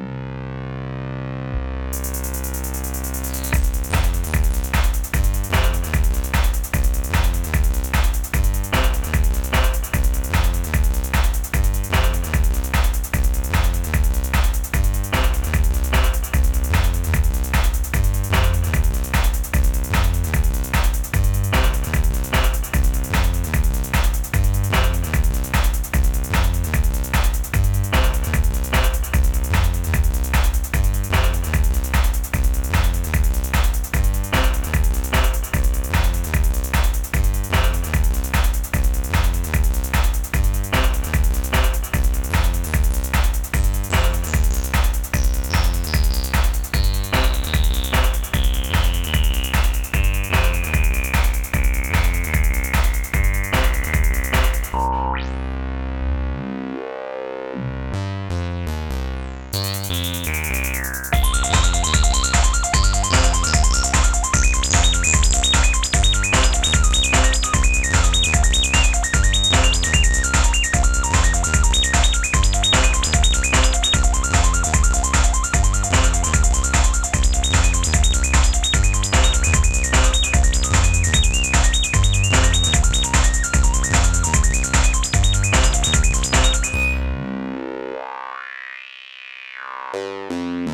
you Música